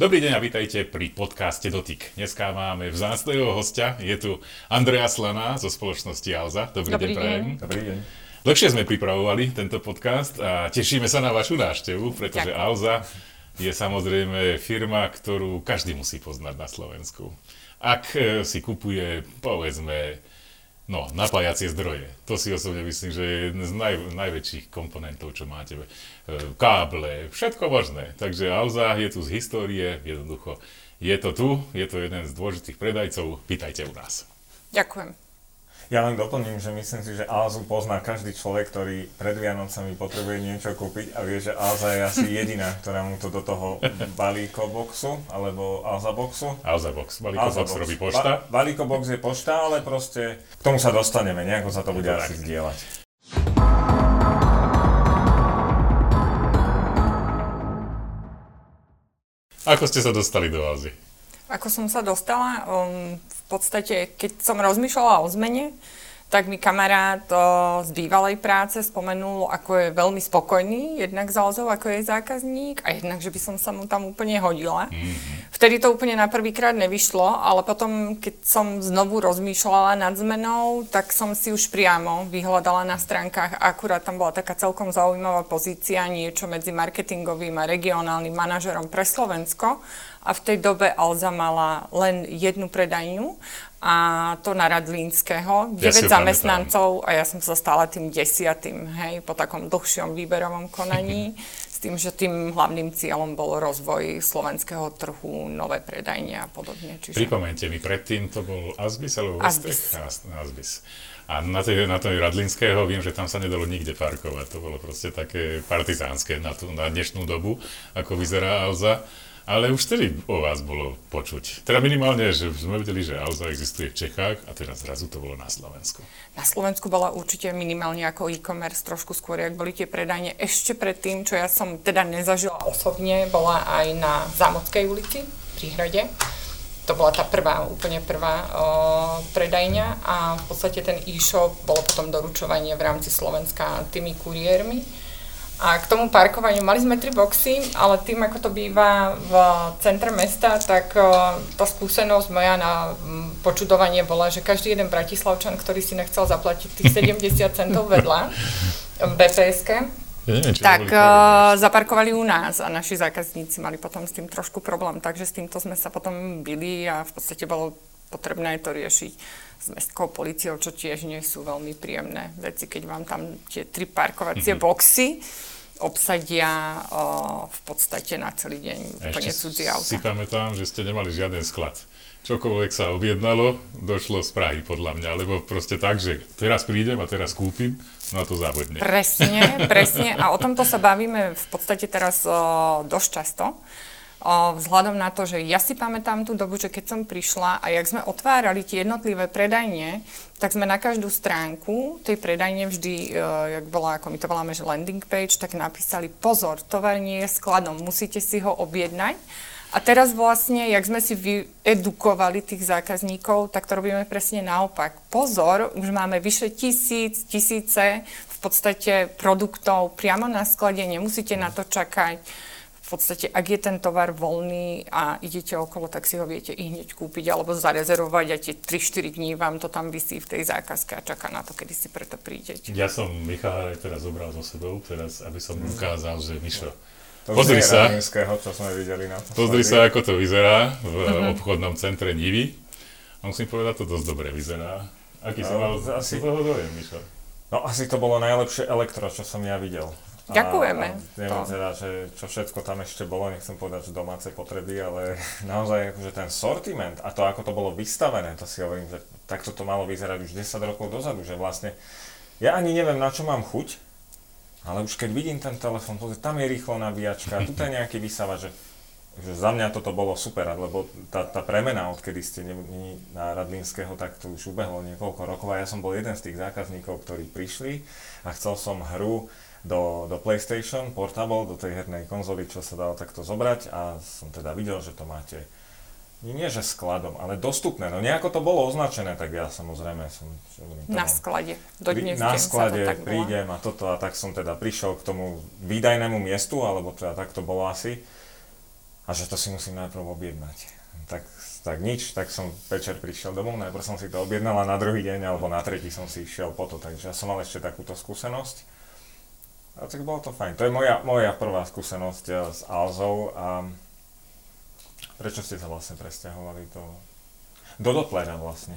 Dobrý deň a vítajte pri podcaste Dotyk. Dneska máme vzácného hostia, je tu Andrea Slana zo spoločnosti Alza. Dobrý, Dobrý deň, prajem. Dobrý deň. Dlhšie sme pripravovali tento podcast a tešíme sa na vašu návštevu, pretože Ďakujem. Alza je samozrejme firma, ktorú každý musí poznať na Slovensku. Ak e, si kupuje, povedzme, No, napájacie zdroje. To si osobne myslím, že je jeden z naj, najväčších komponentov, čo máte. E, káble, všetko možné. Takže Alza je tu z histórie, jednoducho je to tu, je to jeden z dôležitých predajcov. Pýtajte u nás. Ďakujem. Ja len doplním, že myslím si, že Alzu pozná každý človek, ktorý pred Vianocami potrebuje niečo kúpiť a vie, že Alza je asi jediná, ktorá mu to do toho balíko boxu, alebo Alza boxu. Alza box, balíko Alza box, box robí pošta. Ba- balíko box je pošta, ale proste k tomu sa dostaneme, nejako sa to bude asi zdieľať. Ako ste sa dostali do Alzy? Ako som sa dostala? Um, v podstate, keď som rozmýšľala o zmene, tak mi kamarát z bývalej práce spomenul, ako je veľmi spokojný, jednak z Alzou, ako je zákazník a jednak, že by som sa mu tam úplne hodila. Mm-hmm. Vtedy to úplne na prvýkrát nevyšlo, ale potom, keď som znovu rozmýšľala nad zmenou, tak som si už priamo vyhľadala na stránkach a akurát tam bola taká celkom zaujímavá pozícia, niečo medzi marketingovým a regionálnym manažerom pre Slovensko a v tej dobe Alza mala len jednu predajňu a to na Radlínskeho, 9 ja zamestnancov a ja som sa stala tým desiatým, hej, po takom dlhšom výberovom konaní, s tým, že tým hlavným cieľom bol rozvoj slovenského trhu, nové predajne a podobne. Čiže... Pripomente mi, predtým to bol Asbis alebo Asbis. Asbis. A na tej, na tej Radlinského viem, že tam sa nedalo nikde parkovať. To bolo proste také partizánske na, tú, na dnešnú dobu, ako vyzerá Alza. Ale už vtedy o vás bolo počuť. Teda minimálne, že sme vedeli, že Alza existuje v Čechách a teraz zrazu to bolo na Slovensku. Na Slovensku bola určite minimálne ako e-commerce, trošku skôr, ak boli tie predajne. Ešte predtým, čo ja som teda nezažila osobne, bola aj na Zámodskej ulici pri Hrade. To bola tá prvá, úplne prvá o, predajňa a v podstate ten e-shop bolo potom doručovanie v rámci Slovenska tými kuriérmi. A k tomu parkovaniu, mali sme tri boxy, ale tým, ako to býva v centre mesta, tak uh, tá skúsenosť moja na počudovanie bola, že každý jeden bratislavčan, ktorý si nechcel zaplatiť tých 70 centov vedľa v bps tak uh, zaparkovali u nás a naši zákazníci mali potom s tým trošku problém, takže s týmto sme sa potom byli a v podstate bolo potrebné to riešiť s mestskou policiou, čo tiež nie sú veľmi príjemné veci, keď vám tam tie tri parkovacie mm-hmm. boxy obsadia o, v podstate na celý deň úplne cudzí auta. si pamätám, že ste nemali žiaden sklad. Čokoľvek sa objednalo, došlo z Prahy podľa mňa, lebo proste tak, že teraz prídem a teraz kúpim, no a to závodne. Presne, presne a o tomto sa bavíme v podstate teraz o, dosť často vzhľadom na to, že ja si pamätám tú dobu, že keď som prišla a jak sme otvárali tie jednotlivé predajne, tak sme na každú stránku tej predajne vždy, uh, jak bola, ako my to voláme, že landing page, tak napísali pozor, tovar nie je skladom, musíte si ho objednať. A teraz vlastne, jak sme si vyedukovali tých zákazníkov, tak to robíme presne naopak. Pozor, už máme vyše tisíc, tisíce v podstate produktov priamo na sklade, nemusíte na to čakať v podstate, ak je ten tovar voľný a idete okolo, tak si ho viete i hneď kúpiť alebo zarezervovať a tie 3-4 dní vám to tam vysí v tej zákazke a čaká na to, kedy si preto prídete. Ja som Michala aj teraz zobral so sebou, teraz, aby som mm. ukázal, že Mišo, to pozri sa, čo sme videli na pozri sa, ako to vyzerá v uh-huh. obchodnom centre Nivy. A musím povedať, to dosť dobre vyzerá. Aký no, som mal asi, z toho dojem, Mišo? No asi to bolo najlepšie elektro, čo som ja videl. Ďakujeme. A, a neviem to. teda, že čo všetko tam ešte bolo, nechcem povedať, že domáce potreby, ale naozaj akože ten sortiment a to, ako to bolo vystavené, to si hovorím, že takto to malo vyzerať už 10 rokov dozadu, že vlastne ja ani neviem, na čo mám chuť, ale už keď vidím ten telefón, tam je rýchlo nabíjačka, tu je nejaký vysávač, že, že za mňa toto bolo super, lebo tá, tá premena, odkedy ste ne, ne, na Radlínskeho, tak to už ubehlo niekoľko rokov a ja som bol jeden z tých zákazníkov, ktorí prišli a chcel som hru do, do PlayStation Portable, do tej hernej konzoly, čo sa dalo takto zobrať a som teda videl, že to máte nie že skladom, ale dostupné. No nejako to bolo označené, tak ja samozrejme som... Na sklade. Do dnes na sklade to prídem a toto a tak som teda prišiel k tomu výdajnému miestu, alebo teda tak to bolo asi. A a že to si musím najprv objednať. Tak, tak nič, tak som večer prišiel domov, najprv som si to objednal a na druhý deň alebo na tretí som si išiel po to, takže ja som mal ešte takúto skúsenosť. A tak bolo to fajn. To je moja, moja prvá skúsenosť eh, s Alzou a prečo ste sa vlastne presťahovali do, do Dopplera vlastne?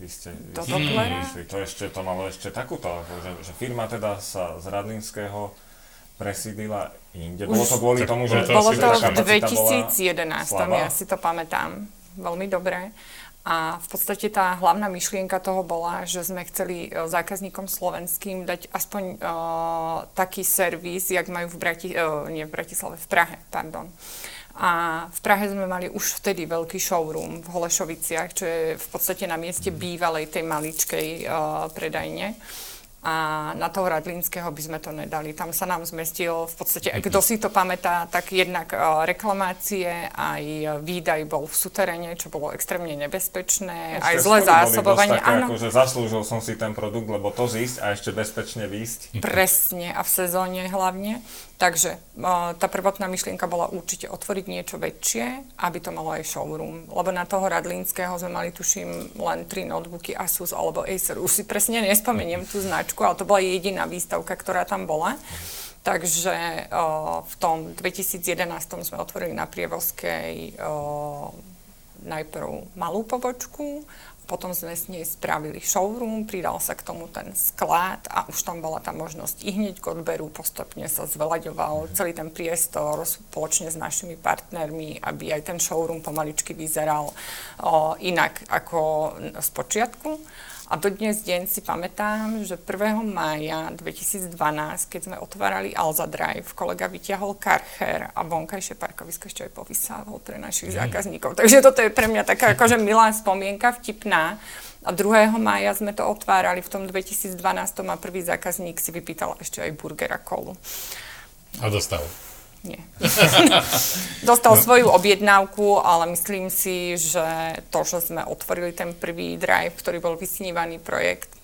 Vy ste, do Dopplera? To ešte, to malo ešte takúto, že, že firma teda sa z Radlinského presídila inde. Bolo to kvôli tomu, že... Bolo to v 2011, ja si to pamätám veľmi dobre. A v podstate tá hlavná myšlienka toho bola, že sme chceli e, zákazníkom slovenským dať aspoň uh, taký servis, jak majú v, Brati- uh, nie v Bratislave, v Prahe, pardon. A v Prahe sme mali už vtedy veľký showroom v Holešoviciach, čo je v podstate na mieste bývalej tej maličkej uh, predajne a na toho Radlínskeho by sme to nedali. Tam sa nám zmestil v podstate, kto si to pamätá, tak jednak uh, reklamácie, aj výdaj bol v suteréne, čo bolo extrémne nebezpečné, no, aj zlé zásobovanie. Áno. Akože zaslúžil som si ten produkt, lebo to zísť a ešte bezpečne výsť. Presne, a v sezóne hlavne. Takže uh, tá prvotná myšlienka bola určite otvoriť niečo väčšie, aby to malo aj showroom. Lebo na toho Radlínskeho sme mali, tuším, len tri notebooky Asus alebo Acer. Už si presne nespomeniem tú značku ale to bola jediná výstavka, ktorá tam bola. Takže o, v tom 2011 sme otvorili na Prievozkej o, najprv malú pobočku, potom sme s nej spravili showroom, pridal sa k tomu ten sklad a už tam bola tá možnosť i hneď k odberu, postupne sa zvelaďoval celý ten priestor spoločne s našimi partnermi, aby aj ten showroom pomaličky vyzeral o, inak ako z počiatku. A do dnes deň si pamätám, že 1. mája 2012, keď sme otvárali Alza Drive, kolega vyťahol karcher a vonkajšie parkovisko ešte aj povysával pre našich mm. zákazníkov. Takže toto je pre mňa taká akože milá spomienka, vtipná. A 2. mája sme to otvárali v tom 2012 a prvý zákazník si vypýtal ešte aj burgera kolu. A dostal. Nie. Dostal no. svoju objednávku, ale myslím si, že to, že sme otvorili ten prvý drive, ktorý bol vysnívaný projekt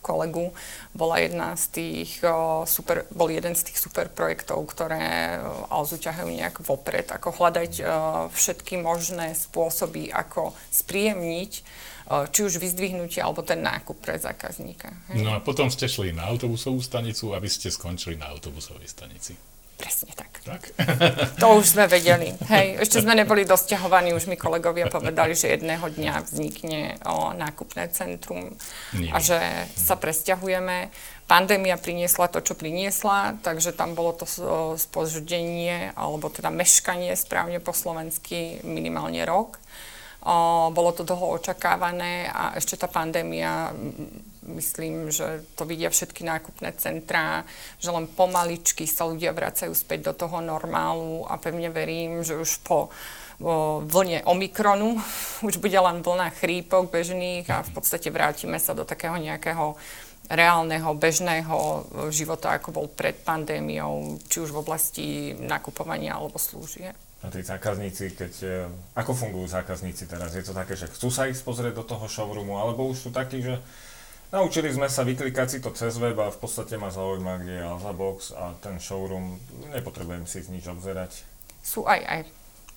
kolegu, bola jedna z tých o, super, bol jeden z tých super projektov, ktoré Alzu ťahajú nejak vopred, ako hľadať o, všetky možné spôsoby, ako spríjemniť či už vyzdvihnutie, alebo ten nákup pre zákazníka. Hej? No a potom ste šli na autobusovú stanicu a vy ste skončili na autobusovej stanici. Presne tak. tak. To už sme vedeli. Hej, ešte sme neboli dosťahovaní, už mi kolegovia povedali, že jedného dňa vznikne o, nákupné centrum Nie. a že sa presťahujeme. Pandémia priniesla to, čo priniesla, takže tam bolo to spoždenie, alebo teda meškanie správne po slovensky minimálne rok. O, bolo to dlho očakávané a ešte tá pandémia myslím, že to vidia všetky nákupné centrá, že len pomaličky sa ľudia vracajú späť do toho normálu a pevne verím, že už po vo vlne Omikronu už bude len vlna chrípok bežných a v podstate vrátime sa do takého nejakého reálneho, bežného života, ako bol pred pandémiou, či už v oblasti nakupovania alebo slúžie. A tí zákazníci, keď, e, ako fungujú zákazníci teraz? Je to také, že chcú sa ísť pozrieť do toho showroomu, alebo už sú takí, že Naučili sme sa vyklikať si to cez web a v podstate ma zaujíma, kde je Alzabox a ten showroom, nepotrebujem si nič obzerať. Sú aj aj.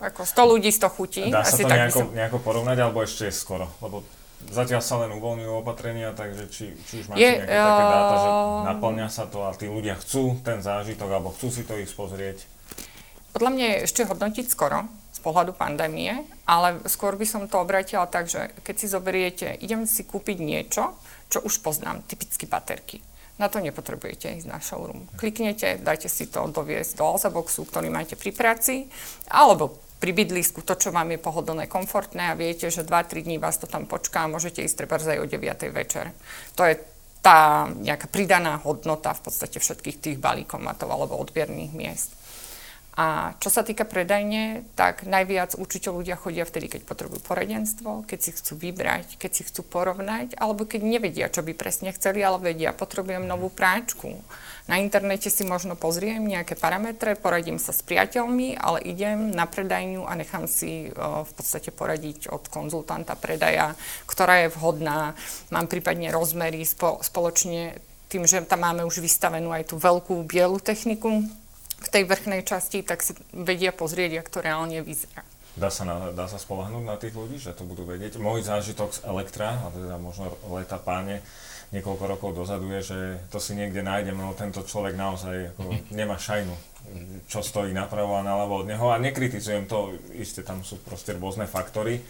Ako 100 ľudí, 100 chutí. Dá sa to nejako, som... nejako porovnať, alebo ešte je skoro? Lebo zatiaľ sa len uvoľňujú opatrenia, takže či, či už máte je, nejaké uh... také dáta, že naplňa sa to a tí ľudia chcú ten zážitok, alebo chcú si to ísť pozrieť? Podľa mňa je ešte hodnotiť skoro z pohľadu pandémie, ale skôr by som to obratila tak, že keď si zoberiete, idem si kúpiť niečo, čo už poznám, typicky baterky. Na to nepotrebujete ísť na showroom. Kliknete, dajte si to doviesť do Alzaboxu, ktorý máte pri práci, alebo pri bydlisku, to, čo vám je pohodlné, komfortné a viete, že 2-3 dní vás to tam počká a môžete ísť treba aj o 9. večer. To je tá nejaká pridaná hodnota v podstate všetkých tých balíkomatov alebo odbierných miest. A čo sa týka predajne, tak najviac určite ľudia chodia vtedy, keď potrebujú poradenstvo, keď si chcú vybrať, keď si chcú porovnať, alebo keď nevedia, čo by presne chceli, ale vedia, potrebujem novú práčku. Na internete si možno pozriem nejaké parametre, poradím sa s priateľmi, ale idem na predajňu a nechám si v podstate poradiť od konzultanta predaja, ktorá je vhodná. Mám prípadne rozmery spoločne tým, že tam máme už vystavenú aj tú veľkú bielu techniku, v tej vrchnej časti, tak si vedia pozrieť, ako to reálne vyzerá. Dá sa, na, dá sa spolahnúť na tých ľudí, že to budú vedieť? Môj zážitok z Elektra, a teda možno leta páne, niekoľko rokov dozadu je, že to si niekde nájdem, no tento človek naozaj ako, nemá šajnu, čo stojí napravo a naľavo od neho. A nekritizujem to, isté tam sú proste rôzne faktory,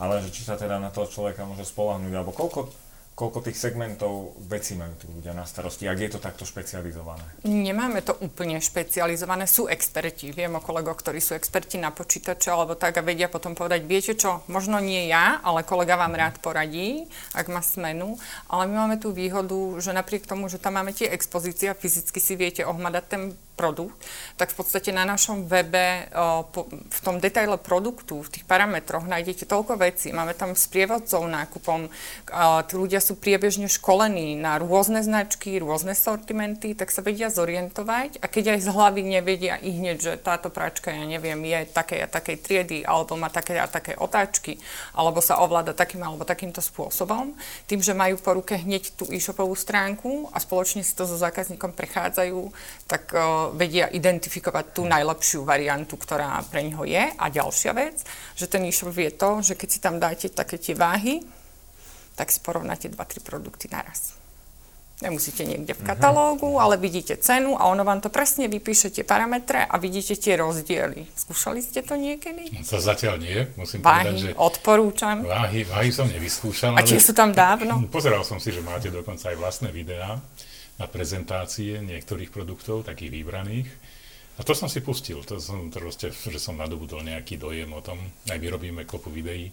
ale že či sa teda na toho človeka môže spolahnúť, alebo koľko koľko tých segmentov vecí majú tí ľudia na starosti, ak je to takto špecializované? Nemáme to úplne špecializované, sú experti. Viem o kolegoch, ktorí sú experti na počítače alebo tak a vedia potom povedať, viete čo, možno nie ja, ale kolega vám rád poradí, ak má smenu, ale my máme tú výhodu, že napriek tomu, že tam máme tie expozície a fyzicky si viete ohmadať ten produkt, tak v podstate na našom webe v tom detaile produktu, v tých parametroch nájdete toľko vecí. Máme tam sprievodcov nákupom, tí ľudia sú priebežne školení na rôzne značky, rôzne sortimenty, tak sa vedia zorientovať a keď aj z hlavy nevedia i hneď, že táto práčka, ja neviem, je takej a takej triedy, alebo má také a také otáčky, alebo sa ovláda takým alebo takýmto spôsobom, tým, že majú po ruke hneď tú e-shopovú stránku a spoločne si to so zákazníkom prechádzajú, tak vedia identifikovať tú najlepšiu variantu, ktorá pre neho je. A ďalšia vec, že ten e-shop vie to, že keď si tam dáte také tie váhy, tak si porovnáte 2-3 produkty naraz. Nemusíte niekde v mhm. katalógu, ale vidíte cenu a ono vám to presne vypíše tie parametre a vidíte tie rozdiely. Skúšali ste to niekedy? To zatiaľ nie, musím váhy, povedať, že... odporúčam. Váhy, váhy som nevyskúšal. A tie sú tam dávno? Pozeral som si, že máte dokonca aj vlastné videá na prezentácie niektorých produktov, takých vybraných. A to som si pustil, to som proste, že som nadobudol nejaký dojem o tom, aj vyrobíme kopu videí.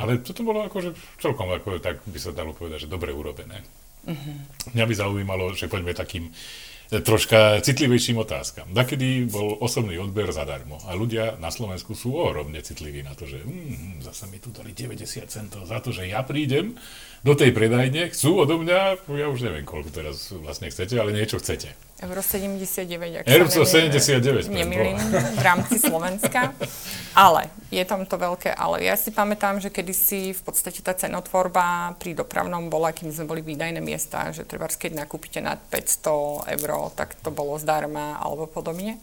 Ale toto bolo akože celkom, ako, tak by sa dalo povedať, že dobre urobené. Uh-huh. Mňa by zaujímalo, že poďme takým troška citlivejším otázkam. Nakedy bol osobný odber zadarmo a ľudia na Slovensku sú ohromne citliví na to, že mm, zase mi tu dali 90 centov za to, že ja prídem do tej predajne, chcú odo mňa, ja už neviem, koľko teraz vlastne chcete, ale niečo chcete. Euro 79, ak Euro 79, nemýlim, v rámci Slovenska. Ale, je tam to veľké ale. Ja si pamätám, že kedysi v podstate tá cenotvorba pri dopravnom bola, kým sme boli výdajné miesta, že treba, keď nakúpite nad 500 eur, tak to bolo zdarma alebo podobne.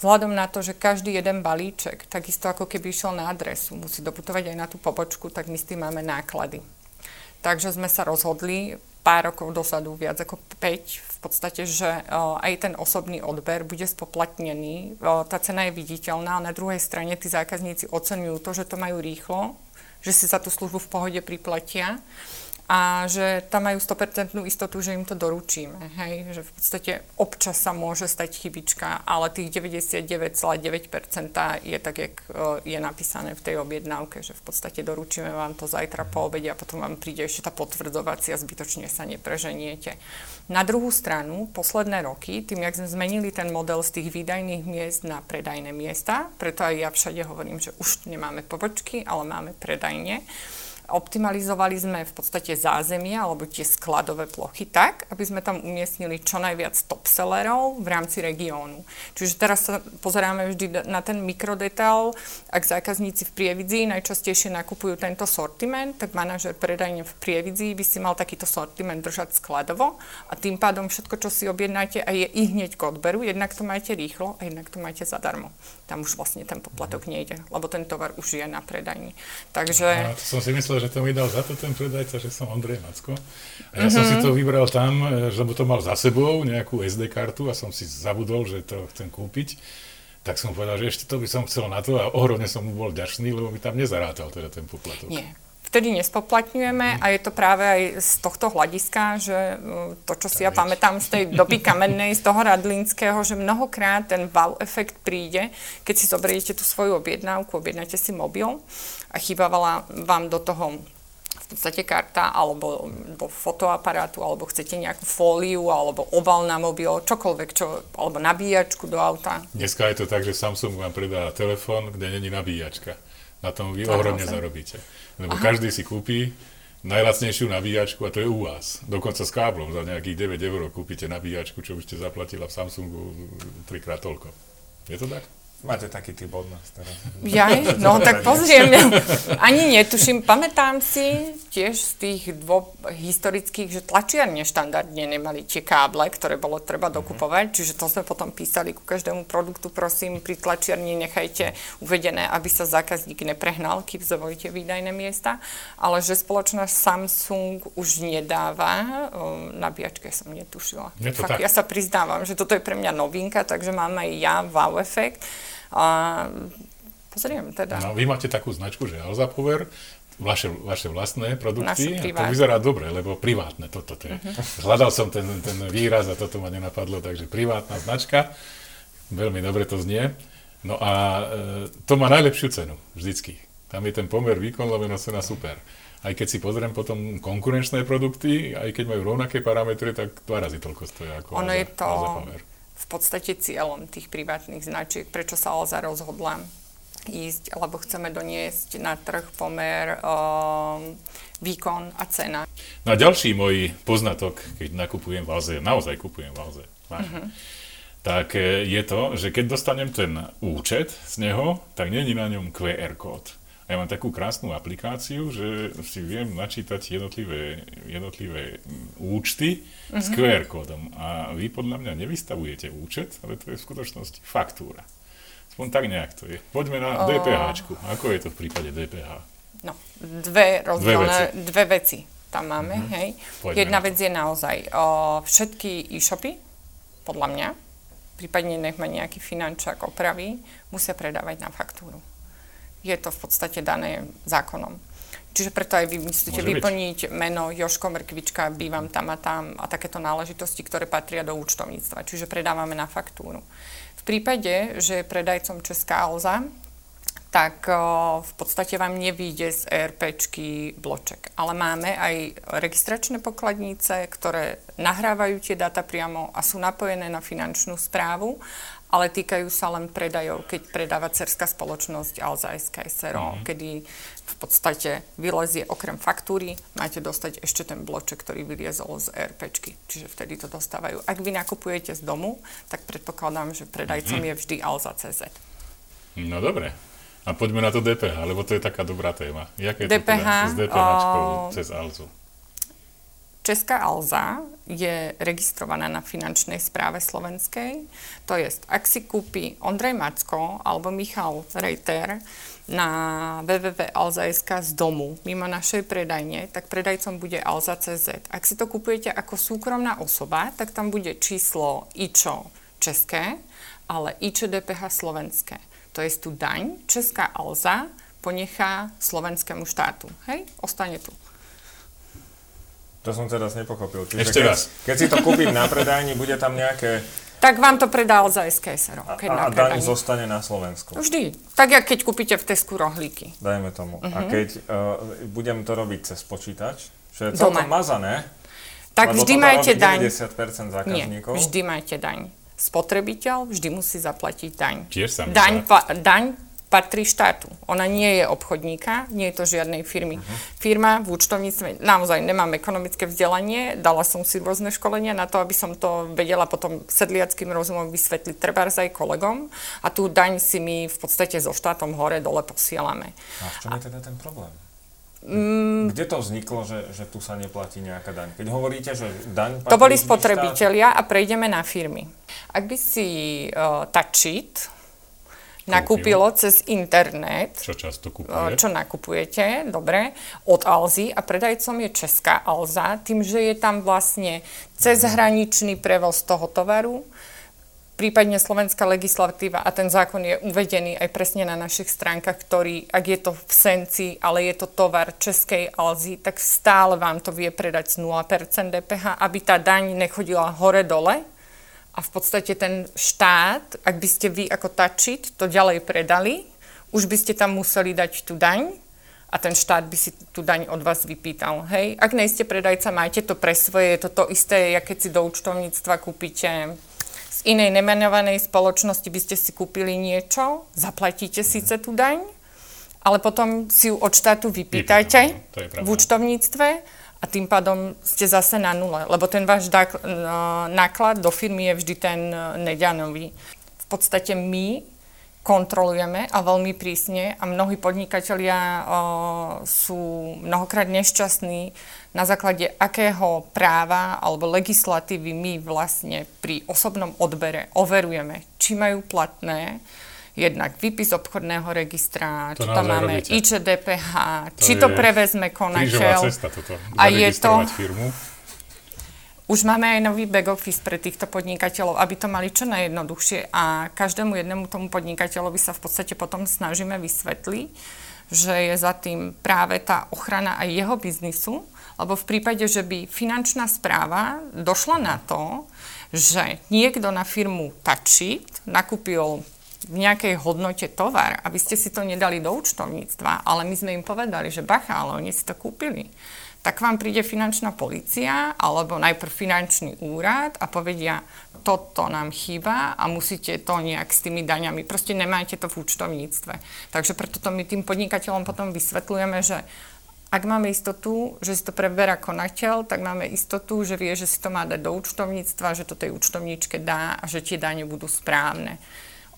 Vzhľadom na to, že každý jeden balíček, takisto ako keby išiel na adresu, musí doputovať aj na tú pobočku, tak my s tým máme náklady. Takže sme sa rozhodli pár rokov dosadu, viac ako 5, v podstate, že aj ten osobný odber bude spoplatnený. Tá cena je viditeľná, a na druhej strane tí zákazníci oceňujú to, že to majú rýchlo, že si za tú službu v pohode priplatia a že tam majú 100% istotu, že im to doručíme. Hej? Že v podstate občas sa môže stať chybička, ale tých 99,9% je tak, jak e, je napísané v tej objednávke, že v podstate doručíme vám to zajtra po obede a potom vám príde ešte tá potvrdzovacia, zbytočne sa nepreženiete. Na druhú stranu, posledné roky, tým, jak sme zmenili ten model z tých výdajných miest na predajné miesta, preto aj ja všade hovorím, že už nemáme pobočky, ale máme predajne, Optimalizovali sme v podstate zázemie alebo tie skladové plochy tak, aby sme tam umiestnili čo najviac topsellerov v rámci regiónu. Čiže teraz sa pozeráme vždy na ten mikrodetail. Ak zákazníci v Prievidzi najčastejšie nakupujú tento sortiment, tak manažer predajne v Prievidzi by si mal takýto sortiment držať skladovo a tým pádom všetko, čo si objednáte a je i hneď k odberu, jednak to máte rýchlo a jednak to máte zadarmo. Tam už vlastne ten poplatok nejde, lebo ten tovar už je na predajni. Takže... A to som si myslel, že to mi dal za to ten predajca, že som Ondrej Macko. A ja mm-hmm. som si mhm. to vybral tam, e, lebo to mal za sebou, nejakú SD kartu a som si zabudol, že to chcem kúpiť. Tak som povedal, že ešte to by som chcel na to a ohromne som mu bol ďačný, lebo mi tam nezarátal teda ten poplatok. Nie, vtedy nespoplatňujeme a je to práve aj z tohto hľadiska, že e, to, čo si ja pamätám z tej doby kamennej, z toho radlínskeho, že mnohokrát ten wow efekt príde, keď si zoberiete tú svoju objednávku, objednáte si mobil a chýbavala vám do toho v podstate karta alebo do fotoaparátu, alebo chcete nejakú fóliu, alebo oval na mobil, čokoľvek, čo, alebo nabíjačku do auta. Dneska je to tak, že Samsung vám predá telefón, kde není nabíjačka. Na tom vy ohromne zarobíte. Lebo Aha. každý si kúpi najlacnejšiu nabíjačku a to je u vás. Dokonca s káblom za nejakých 9 eur kúpite nabíjačku, čo by ste zaplatila v Samsungu trikrát toľko. Je to tak? Máte taký typ od nás teraz. Ja? No tak pozriem. Ani netuším. Pamätám si, tiež z tých dvoch historických, že tlačiarne štandardne nemali tie káble, ktoré bolo treba mhm. dokupovať, čiže to sme potom písali ku každému produktu, prosím, pri tlačiarni nechajte uvedené, aby sa zákazník neprehnal, keď zavolíte výdajné miesta, ale že spoločnosť Samsung už nedáva, nabíjačke som netušila. Je to Fakt, tak. ja sa priznávam, že toto je pre mňa novinka, takže mám aj ja wow efekt. A pozriem teda. No, vy máte takú značku, že Alza Power, vaše, vaše vlastné produkty. Naše a to vyzerá dobre, lebo privátne toto to je. Uh-huh. Hľadal som ten, ten výraz a toto ma nenapadlo, takže privátna značka. Veľmi dobre to znie. No a e, to má najlepšiu cenu, vždycky. Tam je ten pomer výkon lomeno cena super. Aj keď si pozriem potom konkurenčné produkty, aj keď majú rovnaké parametre, tak dva razy toľko stojí ako Ono je to v podstate cieľom tých privátnych značiek, prečo sa Alza rozhodla ísť, lebo chceme doniesť na trh pomer um, výkon a cena. No a ďalší môj poznatok, keď nakupujem v Alze, naozaj kupujem v Alze, vážne, tak e, je to, že keď dostanem ten účet z neho, tak není na ňom QR kód. A ja mám takú krásnu aplikáciu, že si viem načítať jednotlivé, jednotlivé mm, účty s QR kódom. A vy podľa mňa nevystavujete účet, ale to je v skutočnosti faktúra. Aspoň tak nejak to je. Poďme na DPH. Ako je to v prípade DPH? No, dve rozdielne, veci. dve veci tam máme, Mhm. hej. Poďme Jedna vec je naozaj o, všetky e-shopy, podľa mňa, prípadne nech ma nejaký finančák opraví, musia predávať na faktúru. Je to v podstate dané zákonom. Čiže preto aj vy musíte Môže byť. vyplniť meno Joško Mrkvička, bývam tam a tam a takéto náležitosti, ktoré patria do účtovníctva. Čiže predávame na faktúru. Prípade, že je predajcom Česká Alza, tak v podstate vám nevíde z ERPčky bloček. Ale máme aj registračné pokladnice, ktoré nahrávajú tie dáta priamo a sú napojené na finančnú správu, ale týkajú sa len predajov, keď predáva cerská spoločnosť Alza SK SRO, Mhm. kedy v podstate vylezie okrem faktúry, máte dostať ešte ten bloček, ktorý vyliezol z ERPčky. Čiže vtedy to dostávajú. Ak vy nakupujete z domu, tak predpokladám, že predajcom Mhm. je vždy Alza CZ. No dobre. A poďme na to DPH, lebo to je taká dobrá téma. Jaké je DPH, to teda s DPH o- cez Alzu? Česká Alza je registrovaná na finančnej správe slovenskej. To je, ak si kúpi Ondrej Macko alebo Michal Rejter na www.alza.sk z domu mimo našej predajne, tak predajcom bude Alza.cz. Ak si to kupujete ako súkromná osoba, tak tam bude číslo IČO české, ale IČO DPH slovenské. To je tu daň, Česká Alza ponechá slovenskému štátu. Hej, ostane tu. To som teraz nepochopil. Čiže Ešte keď, raz. Keď si to kúpim na predajni, bude tam nejaké... Tak vám to predá za SKSR, A, keď a na daň zostane na Slovensku. Vždy. Tak, jak keď kúpite v Tesku rohlíky. Dajme tomu. Mhm. A keď uh, budem to robiť cez počítač, čo je celkom mazané, Tak vždy majte daň. 90% Nie, zákazníkov. vždy majte daň. Spotrebiteľ vždy musí zaplatiť daň. Tiež sa daň, daň patrí štátu. Ona nie je obchodníka, nie je to žiadnej firmy. Mhm. Firma v účtovníctve, naozaj nemám ekonomické vzdelanie, dala som si rôzne školenia na to, aby som to vedela potom sedliackým rozumom vysvetliť trebárs aj kolegom a tú daň si my v podstate so štátom hore dole posielame. A v čom je teda ten problém? Mm. Kde to vzniklo, že, že tu sa neplatí nejaká daň? Keď hovoríte, že daň To boli spotrebitelia a prejdeme na firmy. Ak by si uh, Touchit nakúpilo cez internet, Čo často kupuje? čo nakupujete, dobre, od Alzy. A predajcom je Česká Alza, tým, že je tam vlastne cezhraničný prevoz toho tovaru, prípadne slovenská legislatíva a ten zákon je uvedený aj presne na našich stránkach, ktorý, ak je to v senci, ale je to tovar českej Alzy, tak stále vám to vie predať z 0% DPH, aby tá daň nechodila hore-dole a v podstate ten štát, ak by ste vy ako tačit to ďalej predali, už by ste tam museli dať tú daň a ten štát by si tú daň od vás vypýtal. Hej? Ak nejste predajca, majte to pre svoje, je to to isté, jak keď si do účtovníctva kúpite z inej nemenovanej spoločnosti by ste si kúpili niečo, zaplatíte síce tú daň, ale potom si ju od štátu vypýtajte Vypýtam, v účtovníctve a tým pádom ste zase na nule, lebo ten váš dák- n- náklad do firmy je vždy ten e, neďanový. V podstate my kontrolujeme a veľmi prísne a mnohí podnikatelia o, sú mnohokrát nešťastní na základe akého práva alebo legislatívy my vlastne pri osobnom odbere overujeme, či majú platné jednak výpis obchodného registra, to či tam máme robíte. IČDPH, to či to prevezme konateľ. cesta toto, a je to, firmu. Už máme aj nový back office pre týchto podnikateľov, aby to mali čo najjednoduchšie a každému jednému tomu podnikateľovi sa v podstate potom snažíme vysvetliť, že je za tým práve tá ochrana aj jeho biznisu, lebo v prípade, že by finančná správa došla na to, že niekto na firmu Tačit nakúpil v nejakej hodnote tovar, aby ste si to nedali do účtovníctva, ale my sme im povedali, že bacha, ale oni si to kúpili tak vám príde finančná policia alebo najprv finančný úrad a povedia, toto nám chýba a musíte to nejak s tými daňami. Proste nemáte to v účtovníctve. Takže preto to my tým podnikateľom potom vysvetľujeme, že ak máme istotu, že si to preberá konateľ, tak máme istotu, že vie, že si to má dať do účtovníctva, že to tej účtovníčke dá a že tie dane budú správne.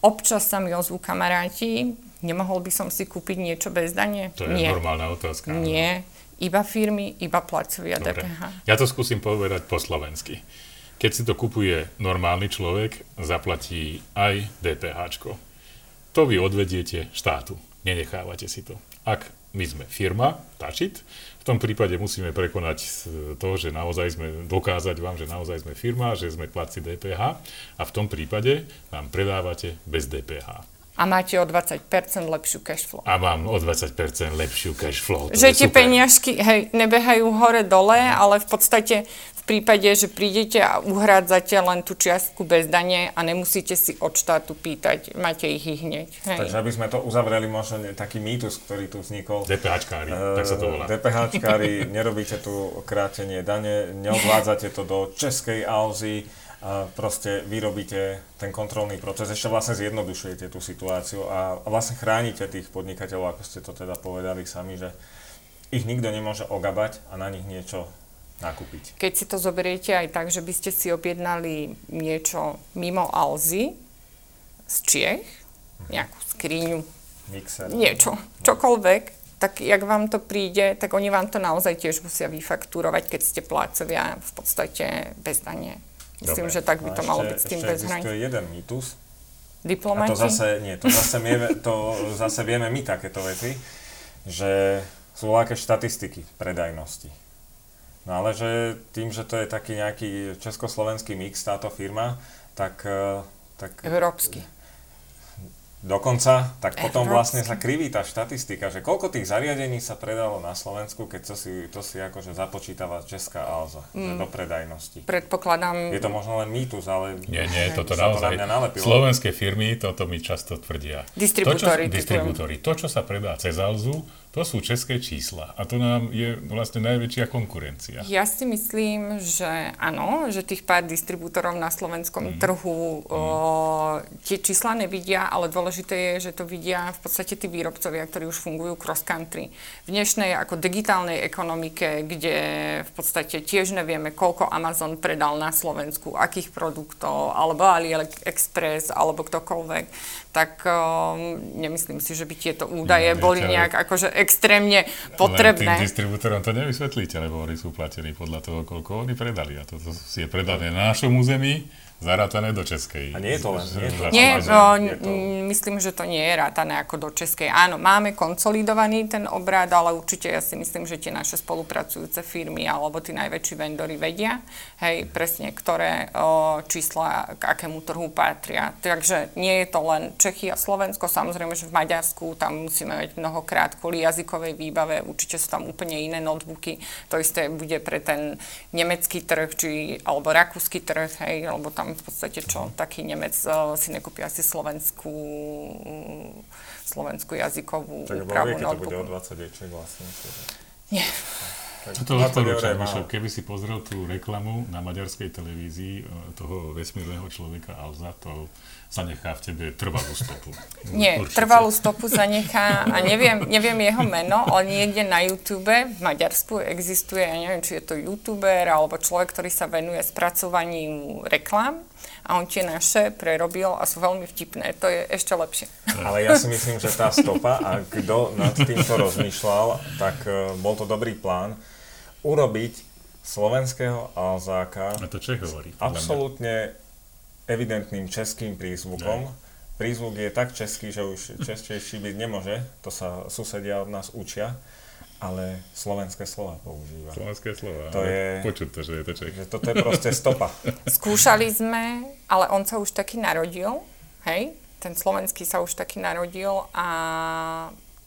Občas sa mi ozvú kamaráti, nemohol by som si kúpiť niečo bez dane? To je Nie. normálna otázka. Nie. Iba firmy, iba placovia Dobre. DPH. Ja to skúsim povedať po slovensky. Keď si to kupuje normálny človek, zaplatí aj DPH. To vy odvediete štátu. Nenechávate si to. Ak my sme firma, tačit, v tom prípade musíme prekonať to, že naozaj sme, dokázať vám, že naozaj sme firma, že sme platci DPH a v tom prípade nám predávate bez DPH a máte o 20% lepšiu cash flow. A mám o 20% lepšiu cash flow. že tie peniažky hej, nebehajú hore-dole, ale v podstate v prípade, že prídete a uhrádzate len tú čiastku bez dane a nemusíte si od štátu pýtať, máte ich i hneď. Hej. Takže aby sme to uzavreli, možno taký mýtus, ktorý tu vznikol. DPHčkári, uh, tak sa to volá. DPHčkári, nerobíte tu krátenie dane, neodvádzate to do českej Alzy, a proste vyrobíte ten kontrolný proces, ešte vlastne zjednodušujete tú situáciu a, a vlastne chránite tých podnikateľov, ako ste to teda povedali sami, že ich nikto nemôže ogabať a na nich niečo nakúpiť. Keď si to zoberiete aj tak, že by ste si objednali niečo mimo Alzy z Čiech, nejakú skriňu, Mixer. niečo, čokoľvek, tak jak vám to príde, tak oni vám to naozaj tiež musia vyfaktúrovať, keď ste plácovia v podstate bez dane. Myslím, Dobre. že tak by to malo byť s tým bez hraní. Ešte jeden mýtus. Diplomati? A to zase, nie, to zase, vieme, to zase vieme my takéto veci, že sú veľké štatistiky predajnosti. No ale že tým, že to je taký nejaký československý mix, táto firma, tak... Eh, tak Európsky. Dokonca, tak potom vlastne sa kriví tá štatistika, že koľko tých zariadení sa predalo na Slovensku, keď to si, to si akože započítava Česká Alza, mm. do predajnosti. Predpokladám... Je to možno len mýtus, ale... Nie, nie, toto naozaj... To Slovenské firmy toto mi často tvrdia. Distribútory. To, čo, distribútory. To, čo sa predá cez Alzu, to sú české čísla a to nám je vlastne najväčšia konkurencia. Ja si myslím, že áno, že tých pár distribútorov na slovenskom mm. trhu mm. O, tie čísla nevidia, ale dôležité je, že to vidia v podstate tí výrobcovia, ktorí už fungujú cross country. V dnešnej ako digitálnej ekonomike, kde v podstate tiež nevieme, koľko Amazon predal na Slovensku, akých produktov, alebo AliExpress, alebo ktokoľvek, tak um, nemyslím si, že by tieto údaje no, boli nejak akože extrémne potrebné. Len tým distribútorom to nevysvetlíte, lebo oni sú platení podľa toho, koľko oni predali. A toto je predané na našom území Zarátané do českej. A nie je to len. Nie, je to nie no, je to... myslím, že to nie je rátané ako do českej. Áno, máme konsolidovaný ten obrad, ale určite ja si myslím, že tie naše spolupracujúce firmy alebo tí najväčší vendory vedia, hej, presne, ktoré o, čísla k akému trhu patria. Takže nie je to len Čechy a Slovensko, samozrejme, že v Maďarsku tam musíme mať mnohokrát kvôli jazykovej výbave, určite sú tam úplne iné notebooky. To isté bude pre ten nemecký trh, či, alebo rakúsky trh, hej, alebo tam v podstate čo, taký Nemec uh, si nekúpi asi slovenskú, slovenskú jazykovú tak úpravu Tak to bude o 20 ečiek vlastne. Nie. Toto odporúčam, keby si pozrel tú reklamu na maďarskej televízii e, toho vesmírneho človeka Alza, to zanechá v tebe trvalú stopu. Nie, Určite. trvalú stopu zanechá a neviem, neviem jeho meno, ale niekde na YouTube v Maďarsku existuje, ja neviem, či je to youtuber alebo človek, ktorý sa venuje spracovaniu reklám a on tie naše prerobil a sú veľmi vtipné. To je ešte lepšie. Ale ja si myslím, že tá stopa, a kto nad týmto rozmýšľal, tak uh, bol to dobrý plán, urobiť slovenského Alzáka a to Čech hovorí, absolútne evidentným českým prízvukom. Ne. Prízvuk je tak český, že už čestejší byť nemôže, to sa susedia od nás učia ale slovenské slova používa. Slovenské slova, to je, počuť to, že je to Čech. Že toto je proste stopa. Skúšali sme, ale on sa už taký narodil, hej, ten slovenský sa už taký narodil a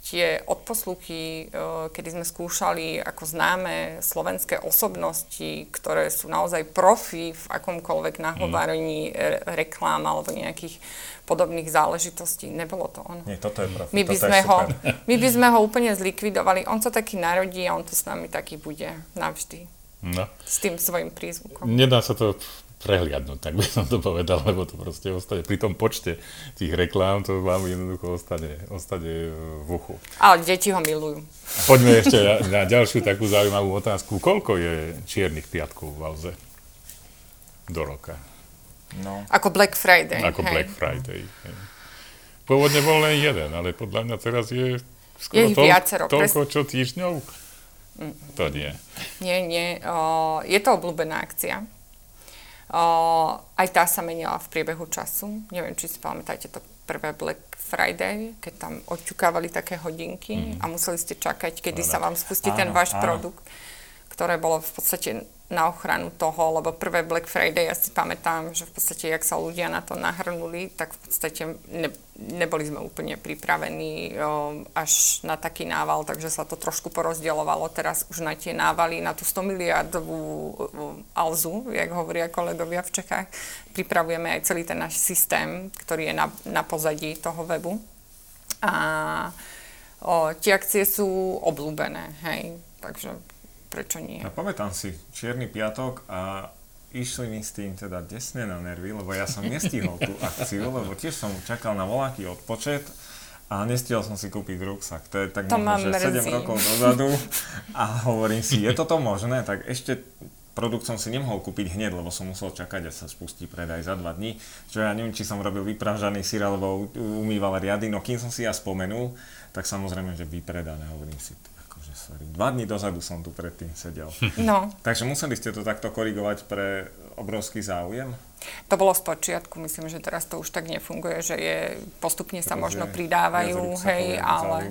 tie odposluchy, e, kedy sme skúšali ako známe slovenské osobnosti, ktoré sú naozaj profi v akomkoľvek nahovarení mm. reklám alebo nejakých podobných záležitostí. Nebolo to ono. Nie, toto je profi. My by, sme ho, my by sme ho úplne zlikvidovali. On sa taký narodí a on tu s nami taký bude navždy. No. S tým svojim prízvukom. Nedá sa to prehliadnúť, tak by som to povedal, lebo to proste ostane pri tom počte tých reklám, to vám jednoducho ostane, ostane v uchu. Ale deti ho milujú. Poďme ešte na, na ďalšiu takú zaujímavú otázku. Koľko je čiernych piatkov v Alze do roka? No. Ako Black Friday. Ako hej. Black Friday. Hej. Pôvodne bol len jeden, ale podľa mňa teraz je skoro je toľ, viacero, toľko, čo týždňov. Mm. To nie. Nie, nie. O, je to obľúbená akcia. Aj tá sa menila v priebehu času. Neviem, či si pamätáte to prvé Black Friday, keď tam odťukávali také hodinky mm. a museli ste čakať, kedy no, sa vám spustí áno, ten váš áno. produkt, ktoré bolo v podstate na ochranu toho, lebo prvé Black Friday, ja si pamätám, že v podstate, jak sa ľudia na to nahrnuli, tak v podstate ne, neboli sme úplne pripravení o, až na taký nával, takže sa to trošku porozdielovalo teraz už na tie návaly, na tú 100 miliardovú alzu, jak hovoria kolegovia v Čechách. Pripravujeme aj celý ten náš systém, ktorý je na, na pozadí toho webu. A o, tie akcie sú oblúbené, hej, takže prečo nie? Ja pamätám si Čierny piatok a išli mi s tým teda desne na nervy, lebo ja som nestihol tú akciu, lebo tiež som čakal na voláky odpočet a nestihol som si kúpiť ruksak. To je tak to možno, že 7 rokov dozadu a hovorím si, je toto možné? Tak ešte produkt som si nemohol kúpiť hneď, lebo som musel čakať, až sa spustí predaj za dva dní. Čo ja neviem, či som robil vypražaný syr alebo umýval riady, no kým som si ja spomenul, tak samozrejme, že vypredané, hovorím si, sorry, dva dní dozadu som tu predtým sedel. No. Takže museli ste to takto korigovať pre obrovský záujem? To bolo z počiatku, myslím, že teraz to už tak nefunguje, že je, postupne sa možno pridávajú, hej, ale...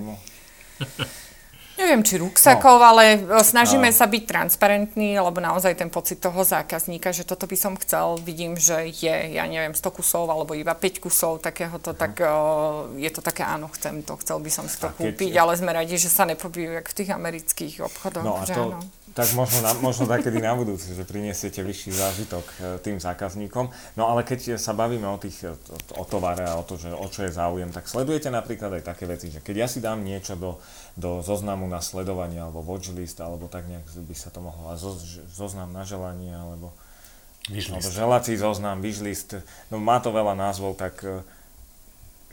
Neviem, či ruksakov, no. ale e, snažíme no. sa byť transparentní, lebo naozaj ten pocit toho zákazníka, že toto by som chcel, vidím, že je, ja neviem, 100 kusov alebo iba 5 kusov takéhoto, uh-huh. tak uh, je to také, áno, chcem to, chcel by som si to kúpiť, keď... ale sme radi, že sa nepobijú jak v tých amerických obchodoch. No a to, áno tak možno, na, možno takedy na budúci, že prinesiete vyšší zážitok e, tým zákazníkom. No ale keď sa bavíme o, tých, o tovare a o to, že o čo je záujem, tak sledujete napríklad aj také veci, že keď ja si dám niečo do, do zoznamu na sledovanie alebo watchlist, alebo tak nejak by sa to mohlo, a zo, zoznam na želanie, alebo, alebo želací zoznam, wishlist, no má to veľa názvov, tak e,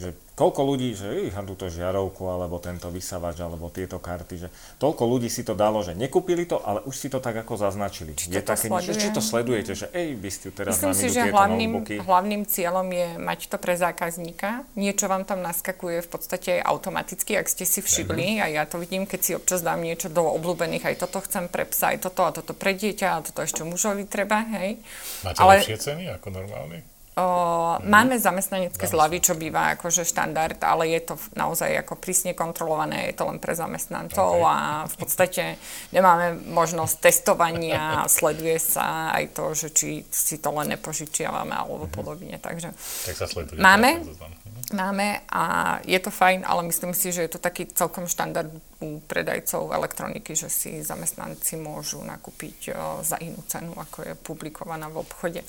že koľko ľudí, že ich túto žiarovku, alebo tento vysavač, alebo tieto karty, že toľko ľudí si to dalo, že nekúpili to, ale už si to tak ako zaznačili. Či je také, že, či to sledujete, že ej, vy ste teraz Myslím si, že hlavným, hlavným cieľom je mať to pre zákazníka. Niečo vám tam naskakuje v podstate automaticky, ak ste si všimli, a ja to vidím, keď si občas dám niečo do obľúbených, aj toto chcem pre psa, aj toto a toto pre dieťa, a toto ešte mužovi treba, hej. Máte ale... lepšie ceny ako normálne? O, máme zamestnanecké zľavy, čo býva akože štandard, ale je to naozaj ako prísne kontrolované, je to len pre zamestnancov okay. a v podstate nemáme možnosť testovania, sleduje sa aj to, že či si to len nepožičiavame alebo mm-hmm. podobne. Takže tak sa sleduje. Máme, mhm. máme a je to fajn, ale myslím si, že je to taký celkom štandard u predajcov elektroniky, že si zamestnanci môžu nakúpiť o, za inú cenu, ako je publikovaná v obchode.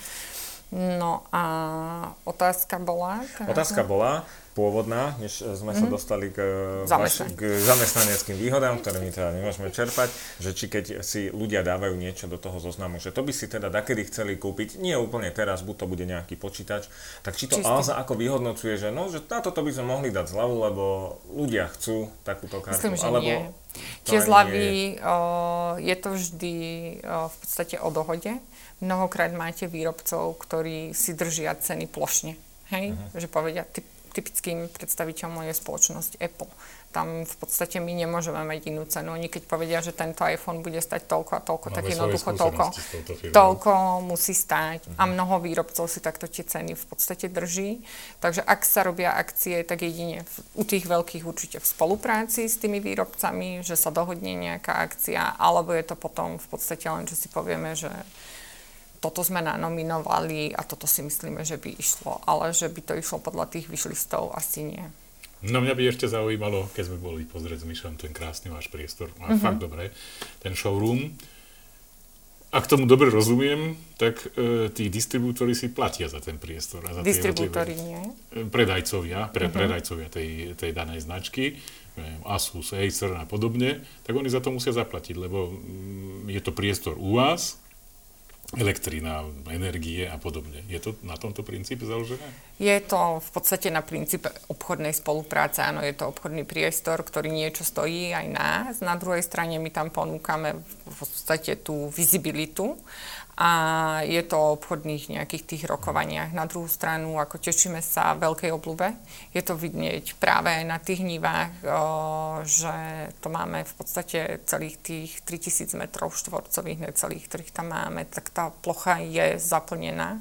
No a otázka bola? Otázka bola, pôvodná, než sme sa mhm. dostali k, Zamestnan- k zamestnaneckým výhodám, ktoré my teda nemôžeme čerpať, že či keď si ľudia dávajú niečo do toho zoznamu, že to by si teda dakedy chceli kúpiť, nie úplne teraz, buď to bude nejaký počítač, tak či to Čistý. Alza ako vyhodnocuje, že no, že na toto by sme mohli dať zľavu, lebo ľudia chcú takúto kartu, Myslím, že alebo... Nie. Tie zľavy, je to vždy o, v podstate o dohode. Mnohokrát máte výrobcov, ktorí si držia ceny plošne. Hej? Uh-huh. Že povedia, typ, typickým predstaviteľom je spoločnosť Apple. Tam v podstate my nemôžeme mať inú cenu. Oni keď povedia, že tento iPhone bude stať toľko a toľko, Máme tak jednoducho toľko, toľko musí stať. Uh-huh. A mhm. mnoho výrobcov si takto tie ceny v podstate drží. Takže ak sa robia akcie, tak jedine v, u tých veľkých určite v spolupráci s tými výrobcami, že sa dohodne nejaká akcia, alebo je to potom v podstate len, že si povieme, že toto sme nanominovali a toto si myslíme, že by išlo, ale že by to išlo podľa tých vyšlistov, asi nie. No mňa by ešte zaujímalo, keď sme boli pozrieť s Myšom ten krásny váš priestor, má uh-huh. fakt dobre, ten showroom. Ak tomu dobre rozumiem, tak e, tí distribútory si platia za ten priestor. A za distribútory nie? E, predajcovia, pre, uh-huh. predajcovia tej, tej danej značky, Asus, Acer a podobne, tak oni za to musia zaplatiť, lebo mm, je to priestor u vás, elektrina, energie a podobne. Je to na tomto princípe založené? Je to v podstate na princípe obchodnej spolupráce. Áno, je to obchodný priestor, ktorý niečo stojí aj nás. Na druhej strane my tam ponúkame v podstate tú vizibilitu a je to o obchodných nejakých tých rokovaniach. Na druhú stranu, ako tešíme sa veľkej oblúbe, je to vidieť práve na tých nivách, že to máme v podstate celých tých 3000 metrov štvorcových, necelých, ktorých tam máme, tak tá plocha je zaplnená.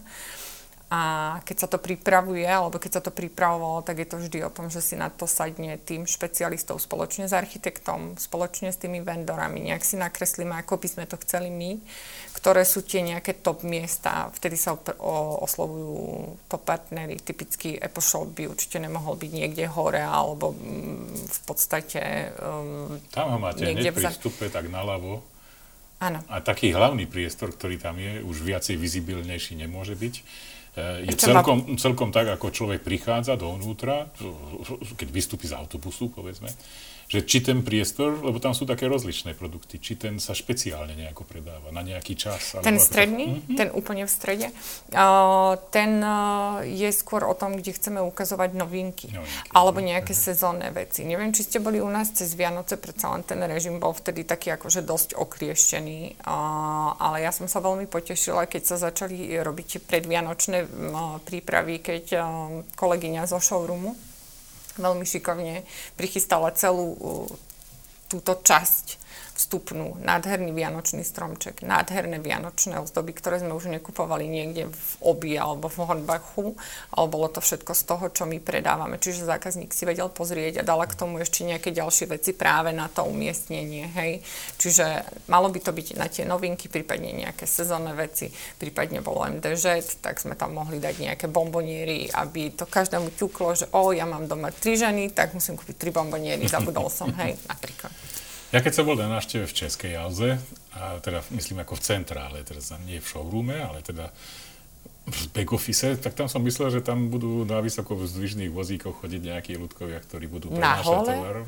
A keď sa to pripravuje, alebo keď sa to pripravovalo, tak je to vždy o tom, že si na to sadne tým špecialistov spoločne s architektom, spoločne s tými vendorami, nejak si nakreslíme, ako by sme to chceli my, ktoré sú tie nejaké top miesta, vtedy sa oslovujú top partnery, typický Apple Shop by určite nemohol byť niekde hore, alebo mm, v podstate... Um, tam ho máte hneď pri vstupe tak naľavo. Áno. A taký hlavný priestor, ktorý tam je, už viacej vizibilnejší nemôže byť je celkom, celkom tak, ako človek prichádza dovnútra, keď vystúpi z autobusu, povedzme, že či ten priestor, lebo tam sú také rozličné produkty, či ten sa špeciálne nejako predáva na nejaký čas. Ten stredný, mm-hmm. ten úplne v strede, uh, ten uh, je skôr o tom, kde chceme ukazovať novinky, novinky alebo nejaké mm-hmm. sezónne veci. Neviem, či ste boli u nás cez Vianoce, predsa len ten režim bol vtedy taký akože dosť okrieštený, uh, ale ja som sa veľmi potešila, keď sa začali robiť predvianočné uh, prípravy, keď uh, kolegyňa zo showroomu veľmi šikovne prichystala celú túto časť vstupnú, nádherný vianočný stromček, nádherné vianočné ozdoby, ktoré sme už nekupovali niekde v Obi alebo v Hornbachu, ale bolo to všetko z toho, čo my predávame. Čiže zákazník si vedel pozrieť a dala k tomu ešte nejaké ďalšie veci práve na to umiestnenie. Hej. Čiže malo by to byť na tie novinky, prípadne nejaké sezónne veci, prípadne bolo MDŽ, tak sme tam mohli dať nejaké bomboniery, aby to každému ťuklo, že o, ja mám doma tri ženy, tak musím kúpiť tri bomboniery, zabudol som, hej, napríklad. Ja keď som bol na návšteve v Českej Alze, a teda myslím ako v centrále, teda nie v showroome, ale teda v back office, tak tam som myslel, že tam budú na vysoko zdvižných vozíkoch chodiť nejakí ľudkovia, ktorí budú prenášať tovar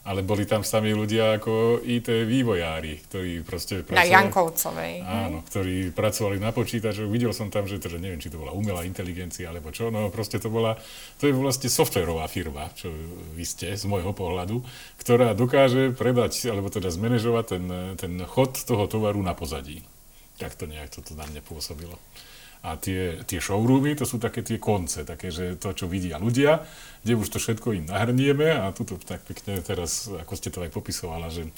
ale boli tam sami ľudia ako IT vývojári, ktorí proste pracovali... Na Jankovcovej. Áno, ktorí pracovali na počítačoch. Videl som tam, že teda neviem, či to bola umelá inteligencia alebo čo, no proste to bola, to je vlastne softverová firma, čo vy ste z môjho pohľadu, ktorá dokáže predať, alebo teda zmanéžovať ten, ten chod toho tovaru na pozadí. Tak to nejak toto na mne pôsobilo. A tie, tie showroomy, to sú také tie konce, také, že to, čo vidia ľudia, kde už to všetko im nahrnieme a tuto tak pekne teraz, ako ste to aj popisovala, že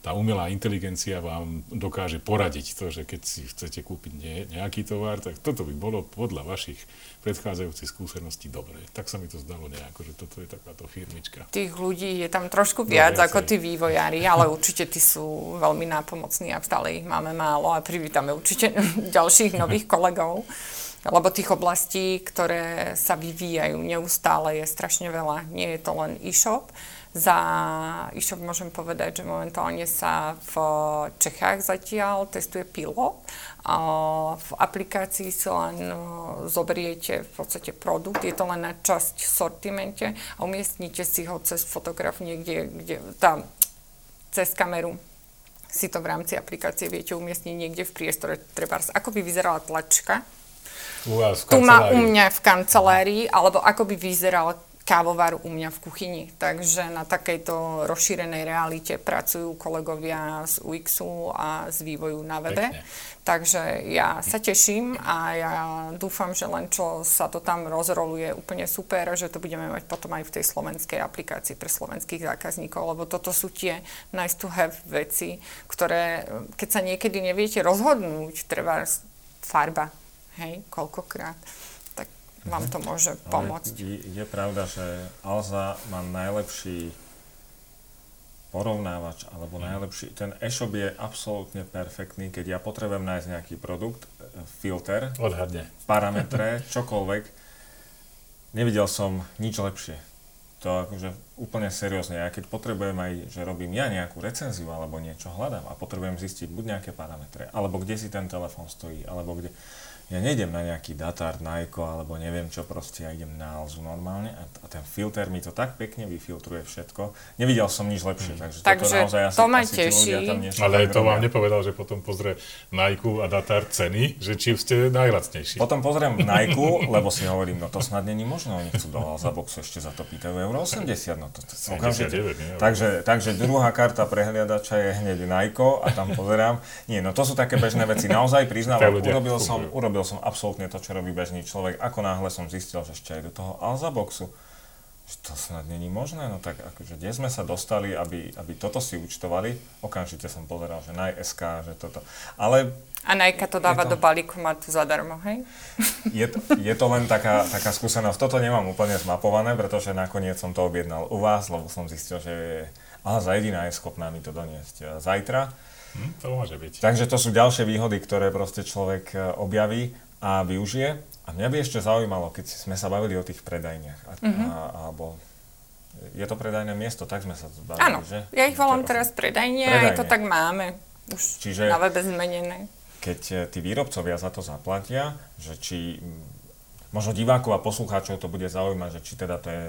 tá umelá inteligencia vám dokáže poradiť to, že keď si chcete kúpiť ne, nejaký tovar, tak toto by bolo podľa vašich predchádzajúcich skúseností dobre. Tak sa mi to zdalo nejako, že toto je takáto firmička. Tých ľudí je tam trošku viac no, ako tí vývojári, ale určite tí sú veľmi nápomocní a stále ich máme málo a privítame určite ďalších nových kolegov lebo tých oblastí, ktoré sa vyvíjajú neustále, je strašne veľa. Nie je to len e-shop, Za e-shop môžem povedať, že momentálne sa v Čechách zatiaľ testuje pilot. V aplikácii si len zoberiete v podstate produkt, je to len na časť v sortimente a umiestnite si ho cez fotograf niekde, kde, tam, cez kameru si to v rámci aplikácie viete umiestniť niekde v priestore. Treba, ako by vyzerala tlačka, u vás v tu má u mňa v kancelárii, alebo ako by vyzeral kávovar u mňa v kuchyni. Takže na takejto rozšírenej realite pracujú kolegovia z UXu a z vývoju na webe. Pekne. Takže ja sa teším a ja dúfam, že len čo sa to tam rozroluje úplne super, že to budeme mať potom aj v tej slovenskej aplikácii pre slovenských zákazníkov, lebo toto sú tie nice to have veci, ktoré, keď sa niekedy neviete rozhodnúť, treba farba, hej, koľkokrát vám to môže pomôcť. Je, je pravda, že Alza má najlepší porovnávač, alebo najlepší, ten e-shop je absolútne perfektný, keď ja potrebujem nájsť nejaký produkt, e, filter, Odhadne. parametre, čokoľvek, nevidel som nič lepšie. To akože úplne seriózne. Ja keď potrebujem aj, že robím ja nejakú recenziu alebo niečo hľadám a potrebujem zistiť buď nejaké parametre, alebo kde si ten telefón stojí, alebo kde ja nejdem na nejaký datár, Nike alebo neviem čo, proste ja idem na Alzu normálne a, a ten filter mi to tak pekne vyfiltruje všetko. Nevidel som nič lepšie, mm. takže, takže toto naozaj asi, to ma teší. Ale to vám nepovedal, že potom pozrie Nike a datár ceny, že či ste najlacnejší. Potom pozriem Nike, lebo si hovorím, no to snad není možno, oni chcú do Alza boxu ešte za to pýtajú euro 80, no to, to, to okamžite. Takže, takže druhá karta prehliadača je hneď Nike a tam pozerám. Nie, no to sú také bežné veci. Naozaj priznávam, urobil som, urobil nerobil som absolútne to, čo robí bežný človek. Ako náhle som zistil, že ešte aj do toho Alzaboxu, že to snad není možné, no tak akože kde sme sa dostali, aby, aby toto si účtovali, okamžite som pozeral, že na SK, že toto. Ale a Nike to dáva to, do balíku, má tu zadarmo, hej? Je to, je to len taká, taká skúsenosť. Toto nemám úplne zmapované, pretože nakoniec som to objednal u vás, lebo som zistil, že Alza jediná je schopná mi to doniesť zajtra. Hm, to môže byť. Takže to sú ďalšie výhody, ktoré proste človek e, objaví a využije. A mňa by ešte zaujímalo, keď sme sa bavili o tých predajniach, a, mm-hmm. a, alebo je to predajné miesto, tak sme sa bavili, Áno, že? ja ich volám teraz predajne, predajne. aj to tak máme už Čiže, na webe zmenené. Keď e, tí výrobcovia za to zaplatia, že či možno divákov a poslucháčov to bude zaujímať, že či teda to je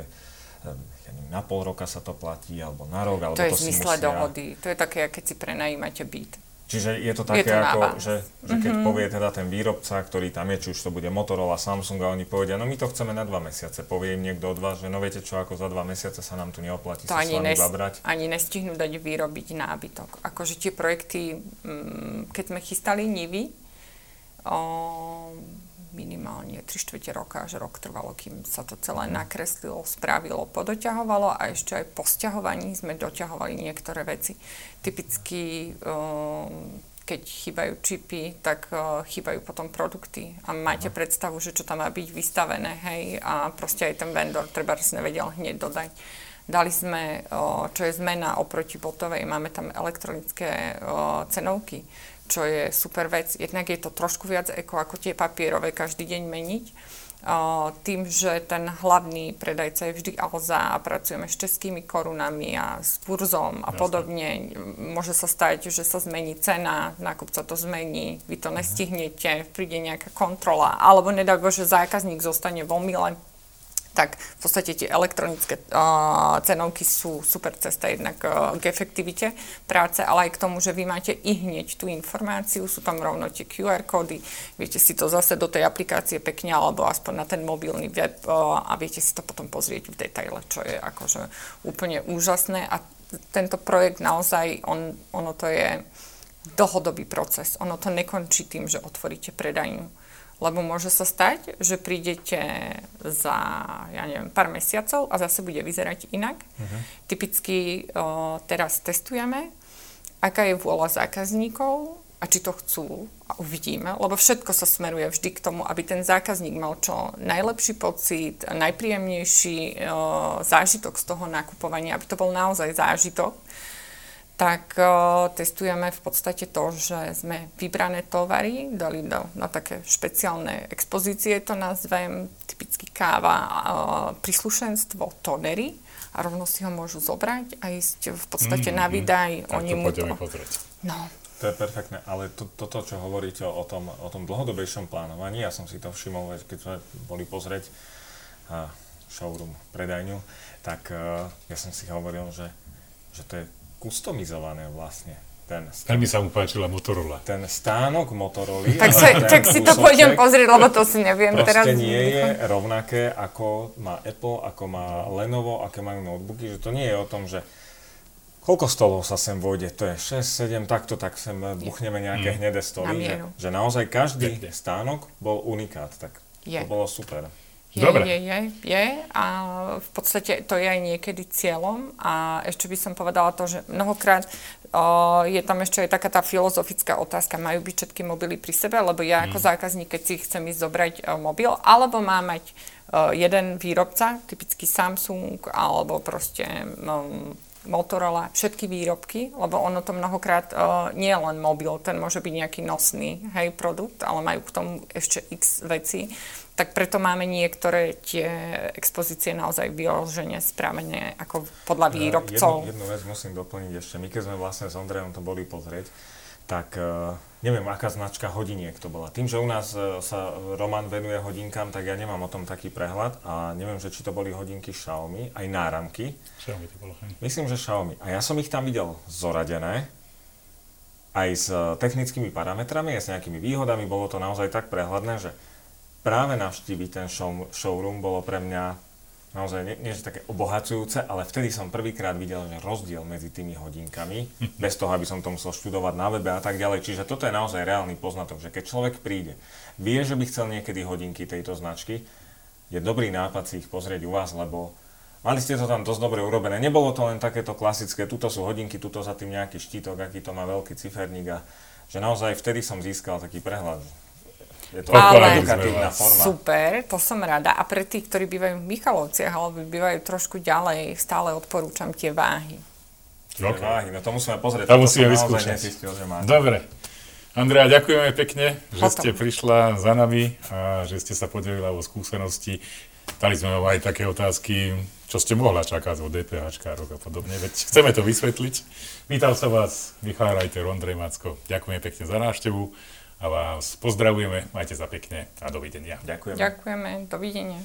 ja neviem, na pol roka sa to platí, alebo na rok, alebo to, to je zmysle musia... dohody. To je také, keď si prenajímate byt. Čiže je to také, je to ako, že, že keď mm-hmm. povie teda ten výrobca, ktorý tam je, či už to bude Motorola, Samsung a oni povedia, no my to chceme na dva mesiace. Povie im niekto od vás, že no viete čo, ako za dva mesiace sa nám tu neoplatí to sa ani, nes, babrať. ani nestihnú dať vyrobiť nábytok. Akože tie projekty, mm, keď sme chystali Nivy, o, minimálne 3 čtvrte roka až rok trvalo, kým sa to celé nakreslilo, spravilo, podoťahovalo a ešte aj po sťahovaní sme doťahovali niektoré veci. Typicky um, keď chýbajú čipy, tak uh, chýbajú potom produkty a máte no. predstavu, že čo tam má byť vystavené, hej, a proste aj ten vendor treba nevedel hneď dodať. Dali sme, uh, čo je zmena oproti botovej, máme tam elektronické uh, cenovky čo je super vec. Jednak je to trošku viac eko ako tie papierové každý deň meniť. Tým, že ten hlavný predajca je vždy Alza a pracujeme s českými korunami a s burzom a Jasne. podobne, môže sa stať, že sa zmení cena, nákupca to zmení, vy to mhm. nestihnete, príde nejaká kontrola, alebo nedá Bože, zákazník zostane vo mile, tak v podstate tie elektronické uh, cenovky sú super cesta jednak uh, k efektivite práce, ale aj k tomu, že vy máte i hneď tú informáciu, sú tam rovno tie QR kódy, viete si to zase do tej aplikácie pekne alebo aspoň na ten mobilný web uh, a viete si to potom pozrieť v detaile, čo je akože úplne úžasné a tento projekt naozaj, on, ono to je dlhodobý proces. Ono to nekončí tým, že otvoríte predajňu lebo môže sa stať, že prídete za, ja neviem, pár mesiacov a zase bude vyzerať inak. Uh-huh. Typicky o, teraz testujeme, aká je vôľa zákazníkov a či to chcú a uvidíme, lebo všetko sa smeruje vždy k tomu, aby ten zákazník mal čo najlepší pocit, najpríjemnejší o, zážitok z toho nakupovania, aby to bol naozaj zážitok tak testujeme v podstate to, že sme vybrané tovary dali do, na také špeciálne expozície, to nazvem, typicky káva, uh, príslušenstvo, tonery a rovno si ho môžu zobrať a ísť v podstate mm, na vydaj. Tak oni to mu to... pozrieť. No. To je perfektné, ale to, toto, čo hovoríte o tom, o tom dlhodobejšom plánovaní, ja som si to všimol, keď sme boli pozrieť a showroom, predajňu, tak uh, ja som si hovoril, že, že to je kustomizované vlastne ten stánok. sa mu páčila Motorola. Ten stánok Motorola. Tak, sa, tak si to pôjdem pozrieť, lebo to si neviem teraz. nie je rovnaké, ako má Apple, ako má Lenovo, aké majú notebooky, že to nie je o tom, že koľko stolov sa sem vojde, to je 6, 7, takto, tak sem buchneme nejaké mm. hnedé stoly, že, že naozaj každý stánok bol unikát, tak je. to bolo super. Je, Dobre. je, je, je a v podstate to je aj niekedy cieľom a ešte by som povedala to, že mnohokrát o, je tam ešte aj taká tá filozofická otázka, majú byť všetky mobily pri sebe, lebo ja ako mm. zákazník, keď si chcem ísť zobrať o, mobil, alebo má mať o, jeden výrobca, typicky Samsung, alebo proste no, Motorola, všetky výrobky, lebo ono to mnohokrát uh, nie je len mobil, ten môže byť nejaký nosný hej, produkt, ale majú k tomu ešte x veci tak preto máme niektoré tie expozície naozaj vyložene spravené ako podľa výrobcov. Jednu, jednu vec musím doplniť ešte. My keď sme vlastne s Ondrejom to boli pozrieť, tak uh, neviem, aká značka hodiniek to bola. Tým, že u nás uh, sa Roman venuje hodinkám, tak ja nemám o tom taký prehľad a neviem, že či to boli hodinky Xiaomi, aj náramky. Xiaomi to bolo, hej. Myslím, že Xiaomi. A ja som ich tam videl zoradené, aj s technickými parametrami, aj s nejakými výhodami, bolo to naozaj tak prehľadné, že práve navštíviť ten show, showroom bolo pre mňa naozaj nie, nie také obohacujúce, ale vtedy som prvýkrát videl, že rozdiel medzi tými hodinkami, bez toho, aby som to musel študovať na webe a tak ďalej. Čiže toto je naozaj reálny poznatok, že keď človek príde, vie, že by chcel niekedy hodinky tejto značky, je dobrý nápad si ich pozrieť u vás, lebo mali ste to tam dosť dobre urobené. Nebolo to len takéto klasické, tuto sú hodinky, tuto za tým nejaký štítok, aký to má veľký ciferník a že naozaj vtedy som získal taký prehľad, je to ale forma. super, to som rada. A pre tých, ktorí bývajú v Michalovciach alebo bývajú trošku ďalej, stále odporúčam tie váhy. Okay. Váhy, no to musíme pozrieť. To musíme vyskúšať. Dobre. Andrea, ďakujeme pekne, že Potom. ste prišla za nami a že ste sa podelila o skúsenosti. Dali sme vám aj také otázky, čo ste mohla čakať od DPH a podobne, veď chceme to vysvetliť. Vítal sa vás Michal Rajter, Ondrej Macko. Ďakujeme pekne za návštevu a vás pozdravujeme. Majte sa pekne a dovidenia. Ďakujeme. Ďakujeme. Dovidenia.